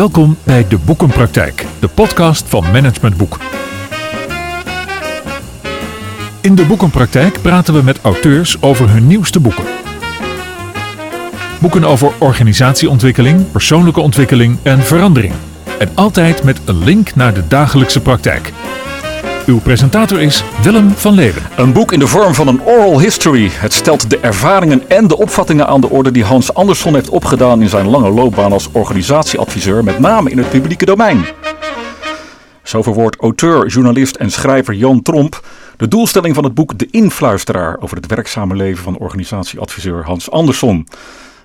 Welkom bij De Boekenpraktijk, de podcast van Management Boek. In De Boekenpraktijk praten we met auteurs over hun nieuwste boeken. Boeken over organisatieontwikkeling, persoonlijke ontwikkeling en verandering. En altijd met een link naar de dagelijkse praktijk. Uw presentator is Willem van Leeuwen. Een boek in de vorm van een oral history. Het stelt de ervaringen en de opvattingen aan de orde die Hans Andersson heeft opgedaan in zijn lange loopbaan als organisatieadviseur, met name in het publieke domein. Zo verwoordt auteur, journalist en schrijver Jan Tromp de doelstelling van het boek De Influisteraar over het werkzame leven van organisatieadviseur Hans Andersson.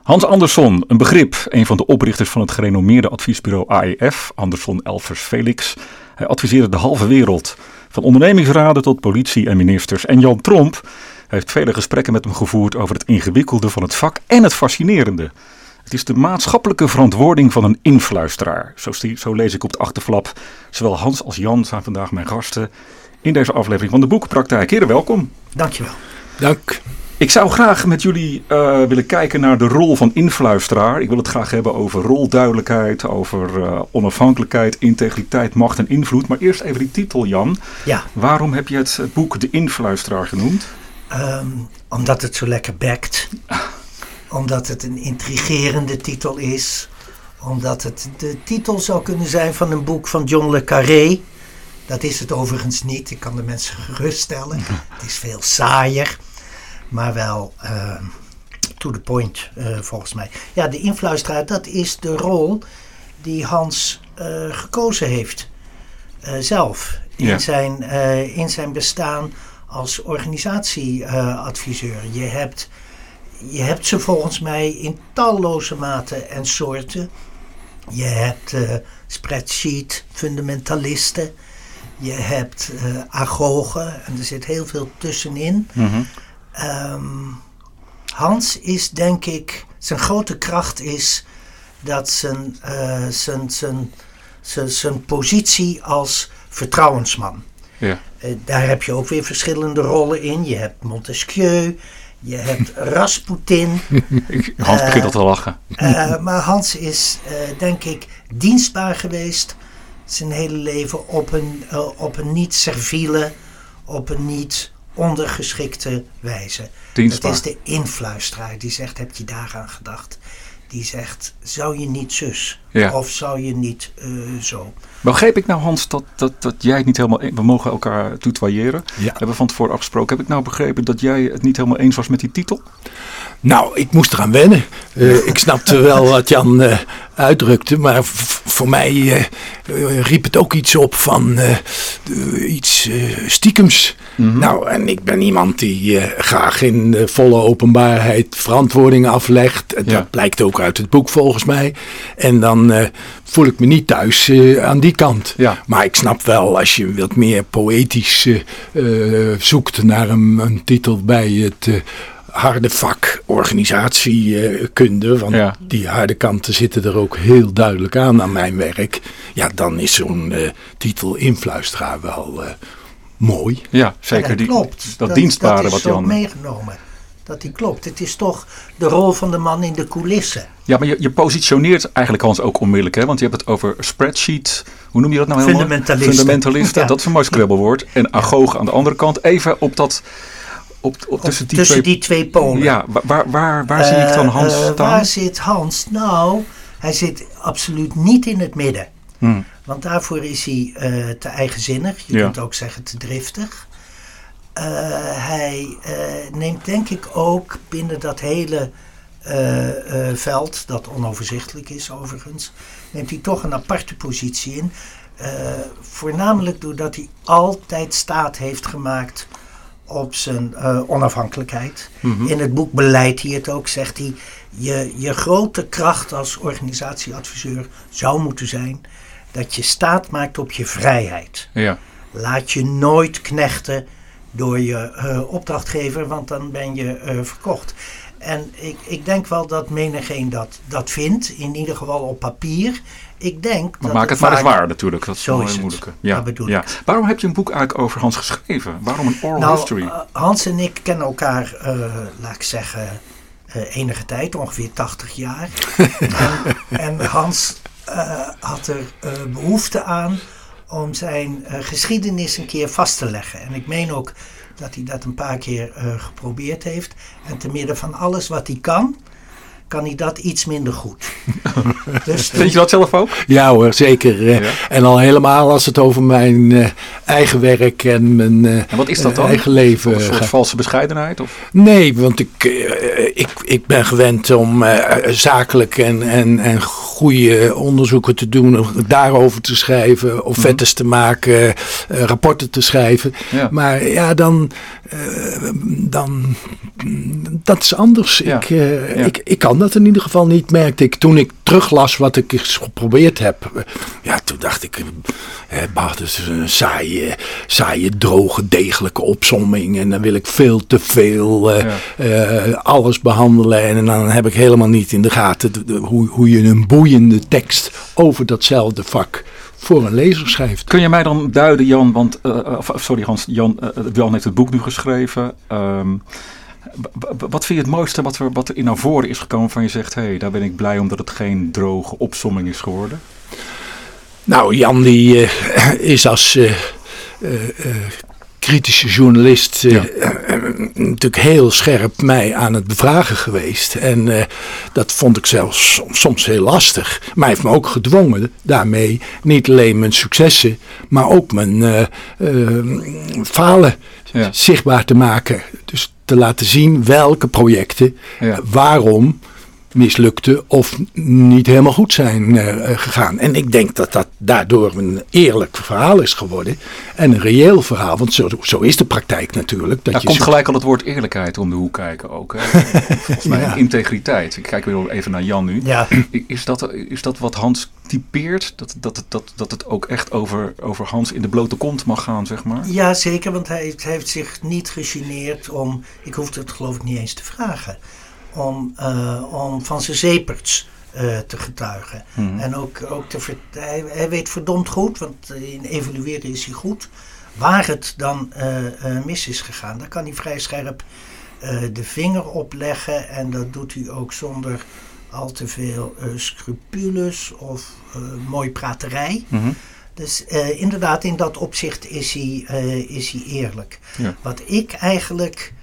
Hans Andersson, een begrip, een van de oprichters van het gerenommeerde adviesbureau AEF, Andersson Elvers Felix. Hij adviseerde de halve wereld. Van ondernemingsraden tot politie en ministers. En Jan Tromp heeft vele gesprekken met hem gevoerd over het ingewikkelde van het vak en het fascinerende. Het is de maatschappelijke verantwoording van een influisteraar. Zo, zo lees ik op de achterflap. Zowel Hans als Jan zijn vandaag mijn gasten in deze aflevering van de Boekenpraktijk. Heren, welkom. Dankjewel. Dank. Ik zou graag met jullie uh, willen kijken naar de rol van influisteraar. Ik wil het graag hebben over rolduidelijkheid, over uh, onafhankelijkheid, integriteit, macht en invloed. Maar eerst even die titel, Jan. Ja. Waarom heb je het boek De Influisteraar genoemd? Um, omdat het zo lekker bekt. omdat het een intrigerende titel is. Omdat het de titel zou kunnen zijn van een boek van John le Carré. Dat is het overigens niet. Ik kan de mensen geruststellen. Het is veel saaier maar wel uh, to the point uh, volgens mij. Ja, de influisteraar, dat is de rol die Hans uh, gekozen heeft zelf in, ja. zijn, in zijn bestaan als organisatieadviseur. je, hebt, je hebt ze volgens mij in talloze maten en soorten. Je hebt spreadsheet fundamentalisten. Je hebt agogen en er zit heel veel tussenin. Mm -hmm. Um, Hans is denk ik, zijn grote kracht is dat zijn, uh, zijn, zijn, zijn, zijn positie als vertrouwensman. Ja. Uh, daar heb je ook weer verschillende rollen in. Je hebt Montesquieu, je hebt Rasputin. Hans begint al te lachen. Uh, maar Hans is denk ik dienstbaar geweest zijn hele leven op een, op een niet serviele, op een niet ondergeschikte wijze. Dienstbaar. Het is de influisteraar die zegt, heb je daaraan gedacht? Die zegt, zou je niet zus? Ja. Of zou je niet uh, zo? Begreep ik nou Hans dat, dat, dat jij het niet helemaal... We mogen elkaar tutoyeren. Ja. Hebben we van tevoren afgesproken. Heb ik nou begrepen dat jij het niet helemaal eens was met die titel? Nou, ik moest eraan wennen. Uh, ik snapte wel wat Jan uh, uitdrukte, maar voor mij uh, riep het ook iets op van iets stiekems. Mhm. Mm -hmm. Nou, en ik ben iemand die graag in volle openbaarheid verantwoordingen aflegt. Ja. Dat blijkt ook uit het boek volgens mij. En dan voel ik me niet thuis aan die kant. Ja. Maar ik snap wel, als je wat meer poëtisch zoekt naar een, een, titel bij het harde vak organisatiekunde, want Ja. die harde kanten zitten er ook heel duidelijk aan aan mijn werk. Ja, dan is zo'n eh, titel influisteraar wel eh, mooi. Ja, zeker. dat Die, klopt. dat, dienstbare dat is wat zo Jan... meegenomen. Dat die klopt. Het is toch de rol van de man in de coulissen. Ja, maar je, je positioneert eigenlijk Hans ook onmiddellijk, hè? Want je hebt het over spreadsheet. Hoe noem je dat nou helemaal? Fundamentalisten. Fundamentalisten, Ja. dat is een mooi scrabblewoord. En agoog aan de andere kant. Even op dat... Op, op, tussen die Tussen twee... die twee polen. Ja, waar, waar, waar, zie ik dan Eh, Hans eh, staan? Waar zit Hans? Nou, hij zit absoluut niet in het midden. Hmm. Want daarvoor is hij eh, te eigenzinnig. Je Ja. kunt ook zeggen te driftig. Hij neemt denk ik ook binnen dat hele veld, dat onoverzichtelijk is overigens, neemt hij toch een aparte positie in. Voornamelijk doordat hij altijd staat heeft gemaakt op zijn eh, onafhankelijkheid. Mhm. In het boek beleidt hij het ook, zegt hij. Je, je grote kracht als organisatieadviseur zou moeten zijn dat je staat maakt op je vrijheid. Ja, Laat je nooit knechten door je eh, opdrachtgever, want dan ben je eh, verkocht. En ik, ik denk wel dat menigeen dat, dat vindt, in ieder geval op papier. Ik denk maar dat maak het maar eens waar natuurlijk. Dat is wel moeilijke. Ja, Dat bedoel ja. ik. Waarom heb je een boek eigenlijk over Hans geschreven? Waarom een oral Nou, history? eh, Hans en ik kennen elkaar, eh, laat ik zeggen, eh, enige tijd, ongeveer 80 jaar. en, en Hans had er behoefte aan om zijn geschiedenis een keer vast te leggen. En ik meen ook dat hij dat een paar keer geprobeerd heeft. En te midden van alles wat hij kan, kan hij dat iets minder goed. dus Vind je dat zelf ook? Ja hoor, zeker. Eh. En al helemaal als het over mijn uh, eigen werk en mijn uh, en wat is dat dan? eigen leven Een soort valse bescheidenheid? Of? Nee, want ik, ik, ik ben gewend om zakelijk en, en, en goede onderzoeken te doen, daarover te schrijven, offertes mm te maken, rapporten te schrijven. Ja. Maar ja, dan, dan dat is anders. Ik, ik, ik kan dat in ieder geval niet, merkte ik. Toen ik teruglas wat ik geprobeerd heb. Ja, toen dacht ik, het is een saaie, saaie, droge, degelijke opsomming. En dan wil ik veel te veel uh, uh, alles behandelen. En dan heb ik helemaal niet in de gaten hoe, hoe je een boeiende tekst over datzelfde vak voor een lezer schrijft. Kun je mij dan duiden, Jan, want, uh, sorry Hans, Jan, Jan heeft het boek nu geschreven. Um, wat vind je het mooiste wat er, wat er in naar voren is gekomen van je zegt, hé, hey, daar ben ik blij omdat het geen droge opsomming is geworden? Nou, Jan die uh, is als uh, uh, kritische journalist natuurlijk heel scherp mij aan het bevragen geweest. En dat vond ik zelfs soms heel lastig. Maar hij heeft me ook gedwongen daarmee niet alleen mijn successen, maar ook mijn falen ja. zichtbaar te maken. Dus te laten zien welke projecten waarom mislukte of niet helemaal goed zijn uh, gegaan. En ik denk dat dat daardoor een eerlijk verhaal is geworden. En een reëel verhaal, want zo, zo is de praktijk natuurlijk. Dat je komt gelijk al het woord eerlijkheid om de hoek kijken ook. Hè? Volgens mij integriteit. Ik kijk weer even naar Jan nu. Ja. Is, dat, is dat wat Hans typeert? Dat, dat, dat, dat het ook echt over, over Hans in de blote kont mag gaan, zeg maar? Ja, zeker. Want hij heeft, heeft zich niet gegeneerd om... Ik hoefde het geloof ik niet eens te vragen om, uh, om van zijn zeeperts uh, te getuigen. Mhm. En ook, ook te hij, hij, weet verdomd goed, want in evalueren is hij goed, waar het dan uh, mis is gegaan. Daar kan hij vrij scherp de vinger op leggen en dat doet hij ook zonder al te veel scrupules of mooi praterij. Mhm. Dus inderdaad, in dat opzicht is hij, is hij eerlijk. Wat ik eigenlijk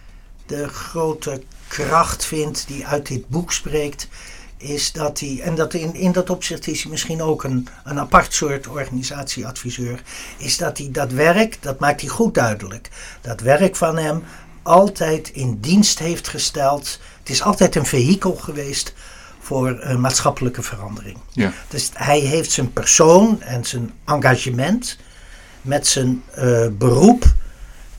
de grote kracht vind die uit dit boek spreekt, is dat hij, en dat in, in dat opzicht is hij misschien ook een, een apart soort organisatieadviseur, is dat hij dat werk, dat maakt hij goed duidelijk, dat werk van hem altijd in dienst heeft gesteld. Het is altijd een vehikel geweest voor maatschappelijke verandering. Ja. Dus hij heeft zijn persoon en zijn engagement met zijn uh, beroep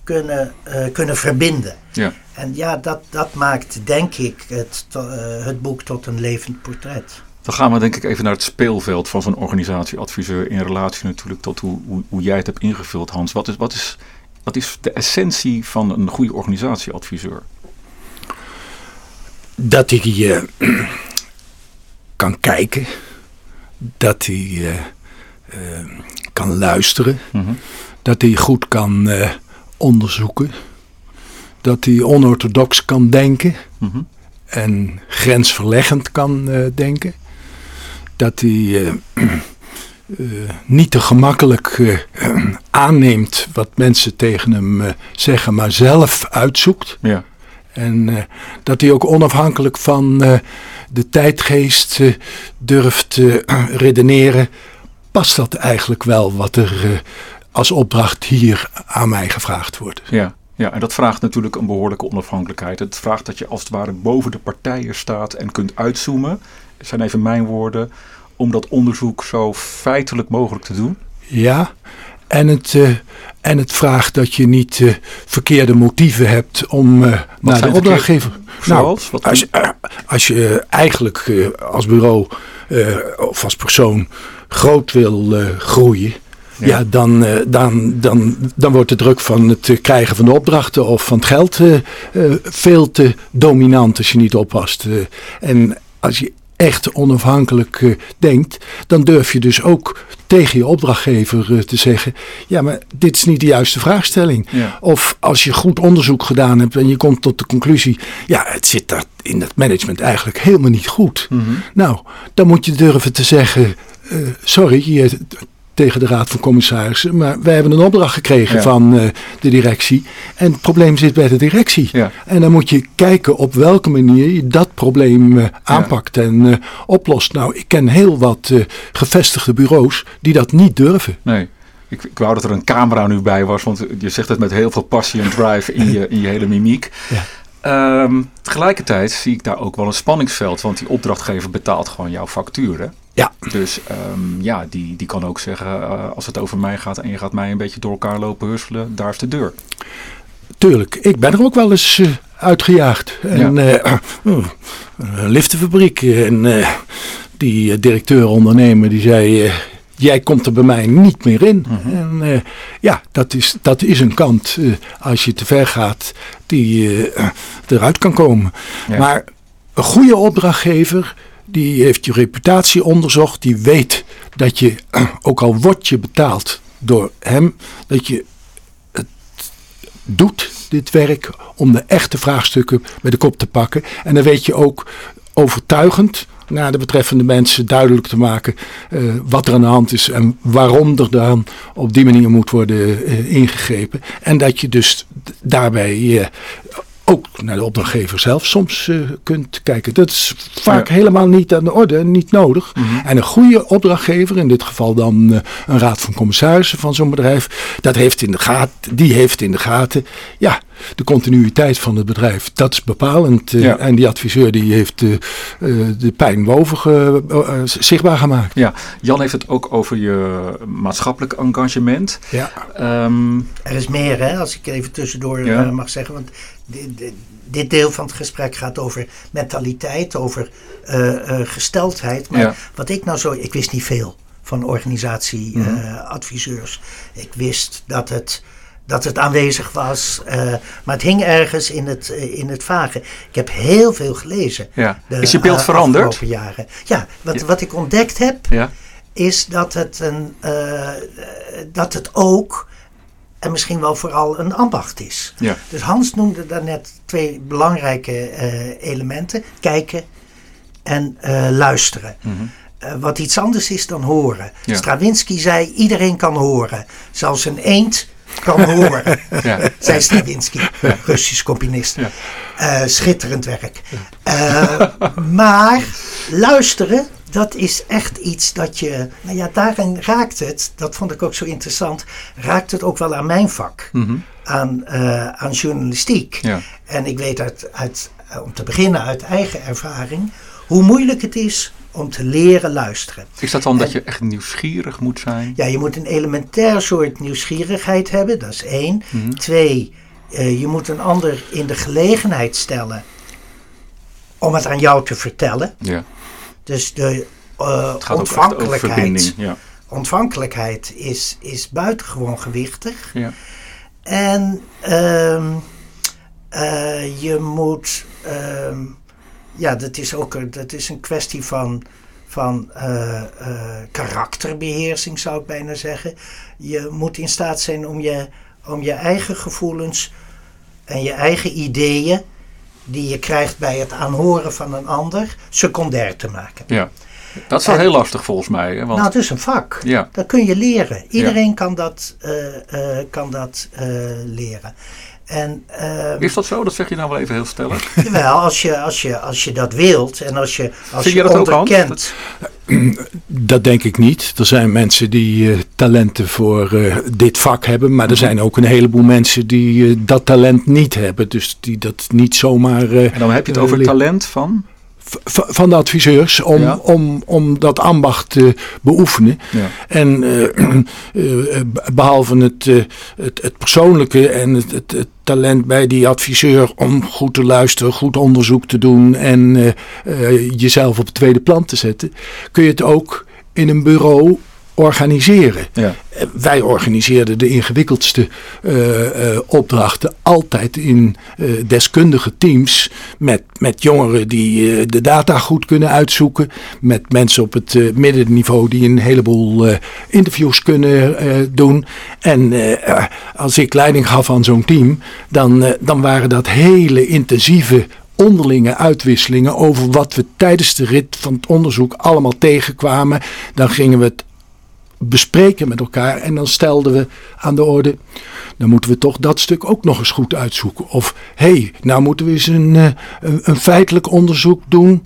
kunnen, uh, kunnen verbinden. Ja. En ja, dat, dat maakt denk ik het, uh, het boek tot een levend portret. Dan gaan we denk ik even naar het speelveld van zo'n organisatieadviseur in relatie natuurlijk tot hoe, hoe, hoe, jij het hebt ingevuld, Hans. Wat is, wat, is, wat is de essentie van een goede organisatieadviseur? Dat hij uh, kan kijken, dat hij uh, kan luisteren, mm -hmm. dat hij goed kan onderzoeken. Dat hij onorthodox kan denken. Mhm. En grensverleggend kan uh, denken. Dat hij uh, uh, niet te gemakkelijk aanneemt wat mensen tegen hem zeggen, maar zelf uitzoekt. Ja. En dat hij ook onafhankelijk van de tijdgeest durft te redeneren. Past dat eigenlijk wel wat er als opdracht hier aan mij gevraagd wordt. Ja. Ja, en dat vraagt natuurlijk een behoorlijke onafhankelijkheid. Het vraagt dat je als het ware boven de partijen staat en kunt uitzoomen. Dat zijn even mijn woorden. Om dat onderzoek zo feitelijk mogelijk te doen. Ja, en het, uh, en het vraagt dat je niet uh, verkeerde motieven hebt om uh, naar de opdrachtgever. Nou, als, je, als je eigenlijk als bureau of als persoon groot wil groeien ja, dan, uh, dan, dan, dan wordt de druk van het krijgen van de opdrachten of van het geld uh, veel te dominant als je niet oppast. en als je echt onafhankelijk denkt, dan durf je dus ook tegen je opdrachtgever te zeggen: Ja, maar dit is niet de juiste vraagstelling. Ja. Of als je goed onderzoek gedaan hebt en je komt tot de conclusie: Ja, het zit daar in het management eigenlijk helemaal niet goed. Mm -hmm. Nou, dan moet je durven te zeggen: sorry, je, tegen de Raad van Commissarissen. Maar wij hebben een opdracht gekregen van uh, de directie. En het probleem zit bij de directie. Ja. En dan moet je kijken op welke manier je dat probleem uh, aanpakt en uh, oplost. Nou, ik ken heel wat gevestigde bureaus die dat niet durven. Nee. Ik, ik wou dat er een camera nu bij was, want je zegt het met heel veel passie en drive in je, in je hele mimiek. Ja. Um, tegelijkertijd zie ik daar ook wel een spanningsveld, want die opdrachtgever betaalt gewoon jouw facturen. Ja. Dus um, ja, die, die kan ook zeggen, uh, als het over mij gaat en je gaat mij een beetje door elkaar lopen husselen, daar is de deur. Tuurlijk, ik ben er ook wel eens uh, uitgejaagd. En, ja. uh, een liftenfabriek en die directeur-ondernemer die zei jij komt er bij mij niet meer in. Mhm. En ja, dat is, dat is een kant, als je te ver gaat, die eruit kan komen. Ja. Maar een goede opdrachtgever, die heeft je reputatie onderzocht, die weet dat je, ook al wordt je betaald door hem, dat je het doet, dit werk, om de echte vraagstukken bij de kop te pakken. En dan weet je ook overtuigend naar de betreffende mensen duidelijk te maken uh, wat er aan de hand is en waarom er dan op die manier moet worden uh, ingegrepen. En dat je dus daarbij uh, ook naar de opdrachtgever zelf soms kunt kijken. Dat is vaak ja. helemaal niet aan de orde en niet nodig. Mm -hmm. En een goede opdrachtgever, in dit geval dan een raad van commissarissen van zo'n bedrijf, dat heeft in de gaten, die heeft in de gaten, ja, de continuïteit van het bedrijf, dat is bepalend. Uh, Ja. En die adviseur die heeft uh, uh, de pijn boven ge, uh, zichtbaar gemaakt. Ja, Jan heeft het ook over je maatschappelijk engagement. Ja. Um, Er is meer, hè, als ik even tussendoor Ja. uh, mag zeggen. Want dit, deel van het gesprek gaat over mentaliteit, over uh, uh, gesteldheid. Maar Ja. wat ik nou zo. Ik wist niet veel van Mhm. organisatieadviseurs. ik wist dat het. Dat het aanwezig was, uh, maar het hing ergens in het, in het vage. Ik heb heel veel gelezen. ja. Is je beeld veranderd? afgelopen jaren. Ja, wat, Ja. wat ik ontdekt heb, is dat het, een, dat het ook, en misschien wel vooral een ambacht is. Ja. Dus Hans noemde daarnet twee belangrijke uh, elementen: kijken en uh, luisteren. Mhm. Uh, wat iets anders is dan horen. Ja. Stravinsky zei: iedereen kan horen. Zelfs een eend kan horen. Ja. Zei Stravinsky, Russisch componist. Schitterend werk. Maar luisteren, dat is echt iets dat je. Nou ja, daarin raakt het, dat vond ik ook zo interessant, raakt het ook wel aan mijn vak. Mhm. Aan, uh, aan journalistiek. Ja. En ik weet uit, uit, om te beginnen uit eigen ervaring, hoe moeilijk het is om te leren luisteren. Is dat dan dat je echt nieuwsgierig moet zijn? Ja, je moet een elementair soort nieuwsgierigheid hebben, dat is één. Mhm. Twee, eh, je moet een ander in de gelegenheid stellen om het aan jou te vertellen. Ja. Dus de eh, ontvankelijkheid. Ja. ontvankelijkheid is, is buitengewoon gewichtig. Ja. En ehm, eh, je moet, ehm, ja, dat is ook een, dat is een kwestie van, van eh, karakterbeheersing, zou ik bijna zeggen. Je moet in staat zijn om je, om je eigen gevoelens en je eigen ideeën, die je krijgt bij het aanhoren van een ander, secundair te maken. ja. Dat is wel En- heel lastig volgens mij. Hè? Want, Nou, het is een vak. ja. Dat kun je leren. Iedereen kan dat, eh, eh, kan dat eh, leren. En ehm, Is dat zo? Dat zeg je nou wel even heel stellig. Jawel, als je, als, je, als je dat wilt en als je, als Vind je je dat onderkent. Dat denk ik niet. Er zijn mensen die uh, talenten voor uh, dit vak hebben. Maar er zijn ook een heleboel mensen die uh, dat talent niet hebben. Dus die dat niet zomaar... En dan heb je het over uh, talent van? Van de adviseurs om, Ja. om, om dat ambacht te beoefenen. Ja. En uh, behalve het, uh, het, het, persoonlijke en het, het, het, talent bij die adviseur om goed te luisteren, goed onderzoek te doen en jezelf op het tweede plan te zetten, kun je het ook in een bureau organiseren. Ja. Wij organiseerden de ingewikkeldste uh, uh, opdrachten altijd in uh, deskundige teams met, met jongeren die de data goed kunnen uitzoeken, met mensen op het middenniveau die een heleboel interviews kunnen doen. En als ik leiding gaf aan zo'n team, dan, dan waren dat hele intensieve onderlinge uitwisselingen over wat we tijdens de rit van het onderzoek allemaal tegenkwamen. Dan gingen we het bespreken met elkaar en dan stelden we aan de orde, dan moeten we toch dat stuk ook nog eens goed uitzoeken. Of hé, hey, nou moeten we eens een, eh, een, een feitelijk onderzoek doen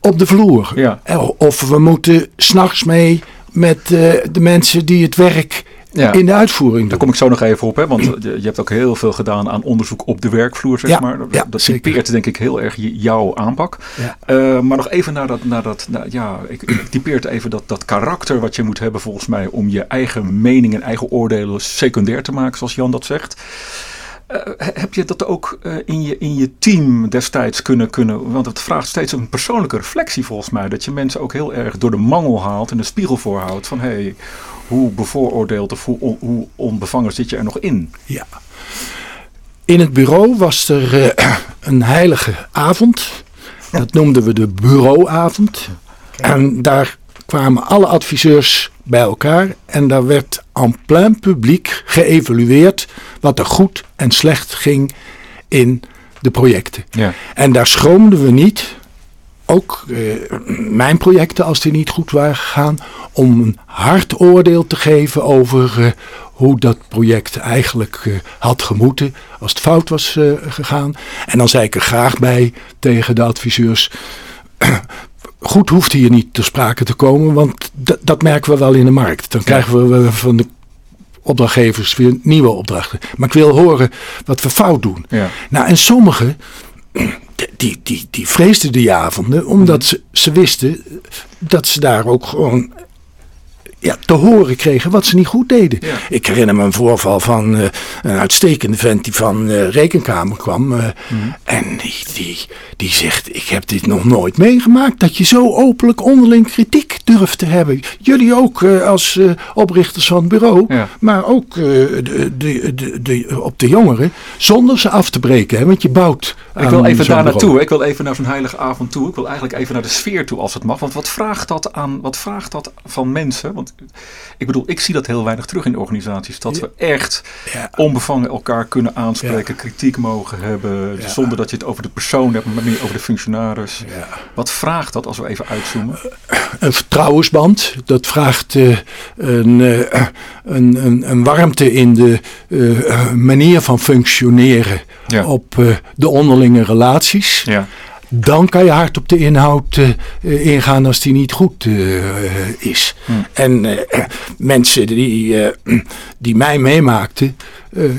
op de vloer. Ja. Eh, Of we moeten s'nachts mee met eh, de mensen die het werk Ja. in de uitvoering doen. Daar kom ik zo nog even op, hè? want je hebt ook heel veel gedaan aan onderzoek op de werkvloer, zeg Ja, maar. ja, dat typeert denk ik heel erg jouw aanpak. Eh, maar nog even naar dat, naar dat naar- ja, ik, ik typeert even dat, dat karakter wat je moet hebben volgens mij om je eigen mening en eigen oordelen secundair te maken, zoals Jan dat zegt. Eh, he- heb je dat ook eh, in, je, in je team destijds kunnen, kunnen, want het vraagt steeds een persoonlijke reflectie volgens mij, dat je mensen ook heel erg door de mangel haalt en de spiegel voorhoudt van hé, hey, hoe bevooroordeeld of hoe, on- hoe onbevangen zit je er nog in? Ja. In het bureau was er eh, een heilige avond. Dat noemden we de bureauavond. En daar kwamen alle adviseurs bij elkaar. En daar werd en plein publiek geëvalueerd wat er goed en slecht ging in de projecten. Ja. En daar schroomden we niet, ook eh, mijn projecten als die niet goed waren gegaan, om een hard oordeel te geven over eh, hoe dat project eigenlijk eh, had gemoeten als het fout was gegaan. En dan zei ik er graag bij tegen de adviseurs. Goed hoeft hier niet ter sprake te komen, want dat merken we wel in de markt. Dan krijgen we van de opdrachtgevers weer nieuwe opdrachten. Maar ik wil horen wat we fout doen. Ja. Nou, en sommigen, die, die, die vreesden die avonden, omdat ze, ze wisten dat ze daar ook gewoon ja, te horen kregen wat ze niet goed deden. Ja. Ik herinner me een voorval van eh, een uitstekende vent die van de rekenkamer kwam. eh, En die, die, die zegt, ik heb dit nog nooit meegemaakt. Dat je zo openlijk onderling kritiek durft te hebben. Jullie ook als oprichters van het bureau. Ja. Maar ook de, de, de, de- op de jongeren. Zonder ze af te breken. Hè, want je bouwt Ik wil even daar naartoe. Ik wil even naar zo'n heilige avond toe. Ik wil eigenlijk even naar de sfeer toe als het mag. Want wat vraagt dat aan? Wat vraagt dat van mensen? Want ik bedoel, ik zie dat heel weinig terug in organisaties. Dat we echt Ja. onbevangen elkaar kunnen aanspreken, kritiek mogen hebben. Zonder dat je het over de persoon hebt, maar meer over de functionaris. Wat vraagt dat als we even uitzoomen? een vertrouwensband. Dat vraagt eh, een, eh, een, een, een warmte in de eh, manier van functioneren op eh, de onderlinge relaties. Ja. Dan kan je hard op de inhoud eh, eh, ingaan als die niet goed eh, is. En eh, mensen die, die mij meemaakten,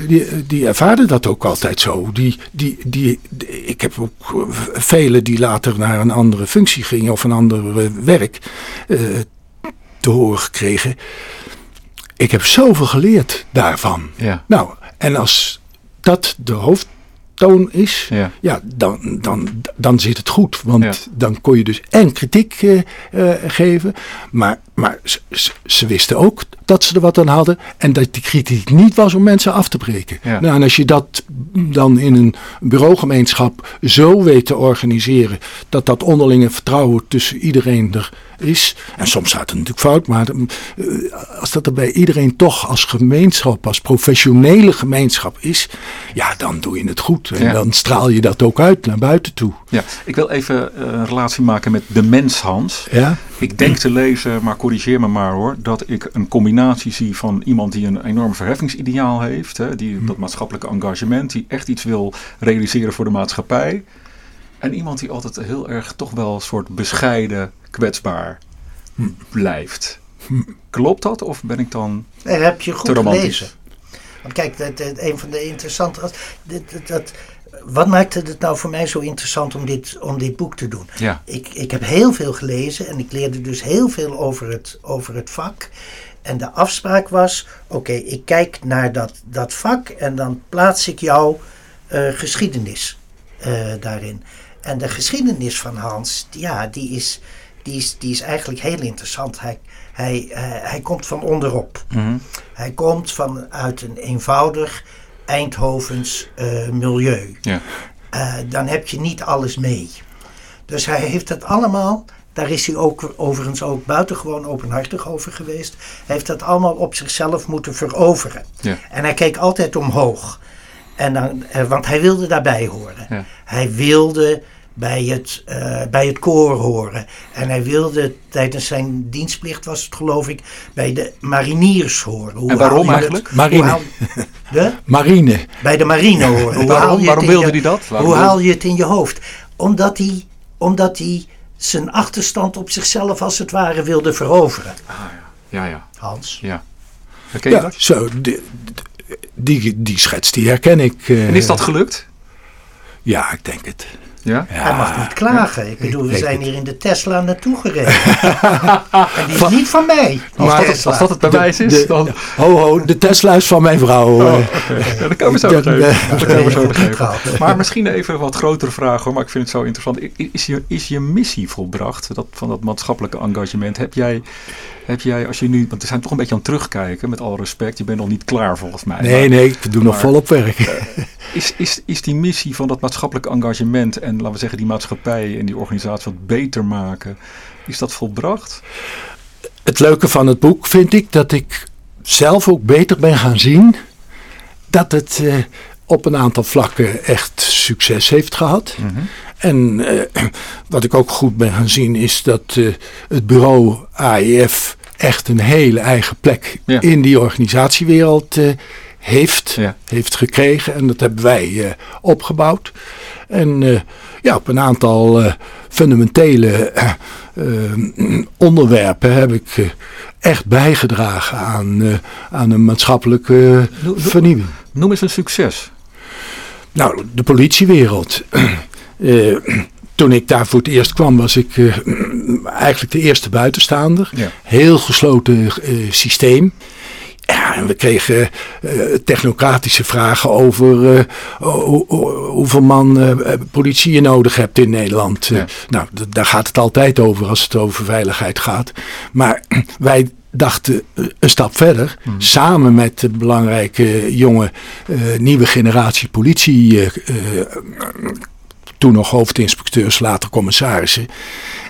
die, die ervaren dat ook altijd zo. Die, die, die, ik heb ook velen die later naar een andere functie gingen of een ander werk te horen gekregen. Ik heb zoveel geleerd daarvan. Ja. Nou, en als dat de is, Ja. ja, dan, dan, dan zit het goed. Want Ja. dan kon je dus en kritiek eh, eh, geven, maar, maar ze, ze- ze wisten ook dat ze er wat aan hadden en dat die kritiek niet was om mensen af te breken. Ja. Nou, en als je dat dan in een bureaugemeenschap zo weet te organiseren, dat dat onderlinge vertrouwen tussen iedereen er is, en soms staat het natuurlijk fout, maar eh, als dat er bij iedereen toch als gemeenschap, als professionele gemeenschap is, ja, dan doe je het goed. En Ja. dan straal je dat ook uit naar buiten toe. ja. Ik wil even eh, een relatie maken met de mens, Hans. Ja? Ik denk te lezen, maar corrigeer me maar hoor, dat ik een combinatie zie van iemand die een enorm verheffingsideaal heeft, hè, die dat maatschappelijke engagement, die echt iets wil realiseren voor de maatschappij. En iemand die altijd heel erg toch wel een soort bescheiden, kwetsbaar blijft. Klopt dat of ben ik dan heb je te goed romantisch? gelezen. Kijk, dat, dat- een van de interessante. dat, wat maakte het nou voor mij zo interessant om dit, om dit boek te doen? Ja. Ik, ik heb heel veel gelezen en ik leerde dus heel veel over het, over het vak. En de afspraak was: oké, ik kijk naar dat, dat vak en dan plaats ik jouw eh, geschiedenis eh, daarin. En de geschiedenis van Hans, ja, die is, die is, die is eigenlijk heel interessant. Hij, hij, eh, hij komt van onderop. Mhm. Hij komt vanuit een eenvoudig Eindhovens eh, milieu. Ja. Eh, dan heb je niet alles mee. Dus hij heeft het allemaal, daar is hij ook overigens ook buitengewoon openhartig over geweest. Hij heeft dat allemaal op zichzelf moeten veroveren. Ja. En hij keek altijd omhoog. En dan, eh, want hij wilde daarbij horen. Ja. Hij wilde bij het, eh, bij het koor horen. En hij wilde tijdens zijn dienstplicht, was het geloof ik, bij de mariniers horen. Hoe En waarom het- eigenlijk? Marine. haal- de? Marine. Bij de marine horen. Hoe Waarom- haal je waarom wilde je- hij dat? Waarom hoe haal je het in je hoofd? Omdat hij, omdat hij zijn achterstand op zichzelf als het ware wilde veroveren. Ja, ja. Hans. ja. Herken je Ja, dat? zo. Die, die, die schets die herken ik. eh, En is dat gelukt? Ja, ik denk het. Ja? Hij mag niet klagen. Ik bedoel, we zijn het. hier in de Tesla naartoe gereden. en die is niet van mij. dat, Tesla. als dat het bewijs is, de- dan, Ho, ho, de Tesla is van mijn vrouw. Oh, eh. ja, dat kan we zo eh, Maar misschien even een wat grotere vraag hoor, maar ik vind het zo interessant. Is je, is je missie volbracht, dat, van dat maatschappelijke engagement? Heb jij, heb jij, als je nu, want we zijn toch een beetje aan het terugkijken, met alle respect, je bent nog niet klaar volgens mij. Nee, maar nee, ik doe nog volop werk. Is, is, is die missie van dat maatschappelijk engagement en laten we zeggen die maatschappij en die organisatie wat beter maken, is dat volbracht? Het leuke van het boek vind ik dat ik zelf ook beter ben gaan zien dat het eh, op een aantal vlakken echt succes heeft gehad. En eh, wat ik ook goed ben gaan zien is dat eh, het bureau AIF echt een hele eigen plek Ja. in die organisatiewereld eh, heeft, Ja. heeft gekregen. En dat hebben wij opgebouwd. En ja, op een aantal fundamentele onderwerpen heb ik echt bijgedragen aan, aan een maatschappelijke vernieuwing. Noem eens een succes. Nou, de politiewereld. Eh, toen ik daar voor het eerst kwam, was ik eh, eigenlijk de eerste buitenstaander. Ja. Heel gesloten eh, systeem. Ja, en we kregen technocratische vragen over hoe- hoe- hoeveel man politie je nodig hebt in Nederland. Ja. Nou, daar gaat het altijd over als het over veiligheid gaat. Maar wij dachten een stap verder, Hmm. samen met de belangrijke jonge nieuwe generatie politie, toen nog hoofdinspecteurs, later commissarissen.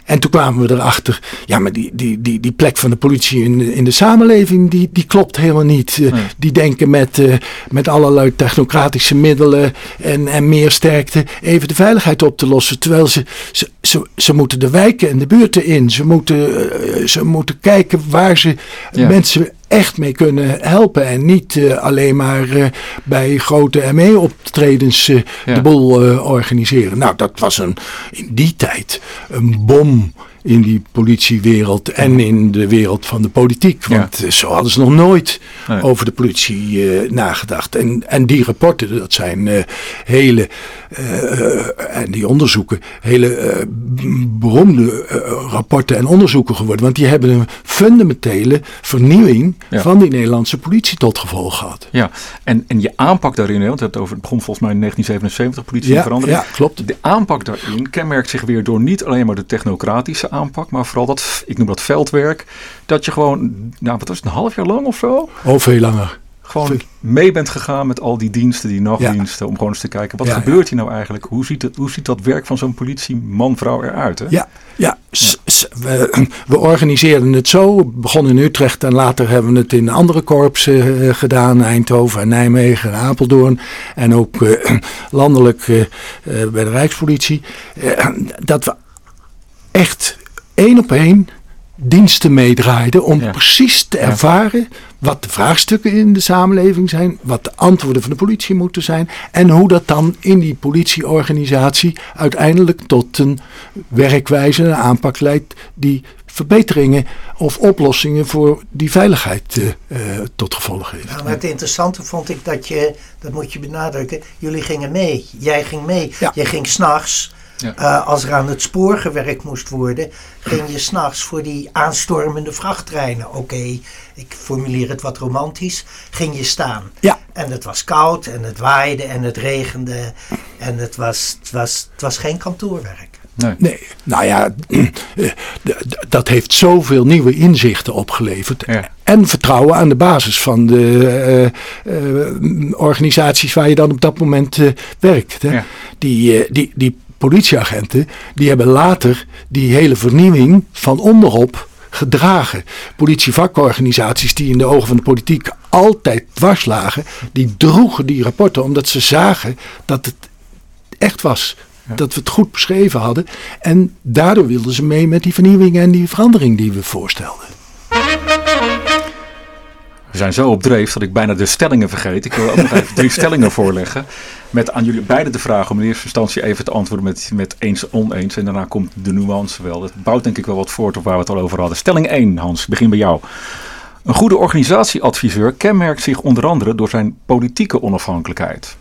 En toen kwamen we erachter, ja, maar die, die, die, die plek van de politie in de, in de samenleving, die, die klopt helemaal niet. Eh. Die denken met, eh, met allerlei technocratische middelen en, en meer sterkte even de veiligheid op te lossen. Terwijl ze, ze, ze, ze moeten de wijken en de buurten in. Ze moeten, eh, ze moeten kijken waar ze Ja. mensen echt mee kunnen helpen. En niet eh, alleen maar eh, bij grote ME-optredens eh, Ja. de boel organiseren. Nou, dat was een, in die tijd een bom in die politiewereld en in de wereld van de politiek. Want eh, zo hadden ze nog nooit Nee. over de politie eh, nagedacht. En, en die rapporten, dat zijn eh, hele, en die onderzoeken, hele beroemde rapporten en onderzoeken geworden. Want die hebben een fundamentele vernieuwing Ja. van die Nederlandse politie tot gevolg gehad. Ja, en, en je aanpak daarin, hè, want het, over, het begon volgens mij in 1977, politie Ja, verandering. ja, klopt. De aanpak daarin kenmerkt zich weer door niet alleen maar de technocratische aanpak, maar vooral dat, ik noem dat veldwerk, dat je gewoon, nou wat was het, een half jaar lang of zo, Of veel langer. gewoon mee bent gegaan met al die diensten, die nachtdiensten, om gewoon eens te kijken, wat Ja, gebeurt hier nou eigenlijk? Hoe ziet, het, hoe ziet dat werk van zo'n politieman, vrouw eruit? Hè? Ja, ja. we, we organiseerden het zo. We begonnen in Utrecht en later hebben we het in andere korps eh, gedaan. Eindhoven en Nijmegen en Apeldoorn. En ook eh, landelijk eh, bij de Rijkspolitie. Dat we echt één op één diensten meedraaiden om Ja. precies te ervaren wat de vraagstukken in de samenleving zijn, wat de antwoorden van de politie moeten zijn en hoe dat dan in die politieorganisatie uiteindelijk tot een werkwijze, een aanpak leidt die verbeteringen of oplossingen voor die veiligheid eh, eh, tot gevolg heeft. Nou, maar het interessante vond ik dat je, dat moet je benadrukken, jullie gingen mee. Jij ging mee. Ja. Jij ging s'nachts, Ja. eh als er aan het spoor gewerkt moest worden, ging je s'nachts voor die aanstormende vrachttreinen. Oké, ik formuleer het wat romantisch. Ging je staan. Ja. En het was koud en het waaide en het regende. En het was, het was, het was geen kantoorwerk. Nee. Nee, nou ja, eh, dat heeft zoveel nieuwe inzichten opgeleverd. Ja. En vertrouwen aan de basis van de eh, eh, organisaties waar je dan op dat moment eh, werkt. Hè. Ja. Die, die, die politieagenten, die hebben later die hele vernieuwing van onderop gedragen. Politievakkorganisaties die in de ogen van de politiek altijd dwars lagen, die droegen die rapporten omdat ze zagen dat het echt was. Dat we het goed beschreven hadden. En daardoor wilden ze mee met die vernieuwing en die verandering die we voorstelden. We zijn zo op dreef dat ik bijna de stellingen vergeet. Ik wil ook nog even drie stellingen voorleggen. Met aan jullie beide de vraag om in eerste instantie even te antwoorden met, met eens oneens. En daarna komt de nuance wel. Dat bouwt denk ik wel wat voort op waar we het al over hadden. Stelling 1, Hans, ik begin bij jou. Een goede organisatieadviseur kenmerkt zich onder andere door zijn politieke onafhankelijkheid.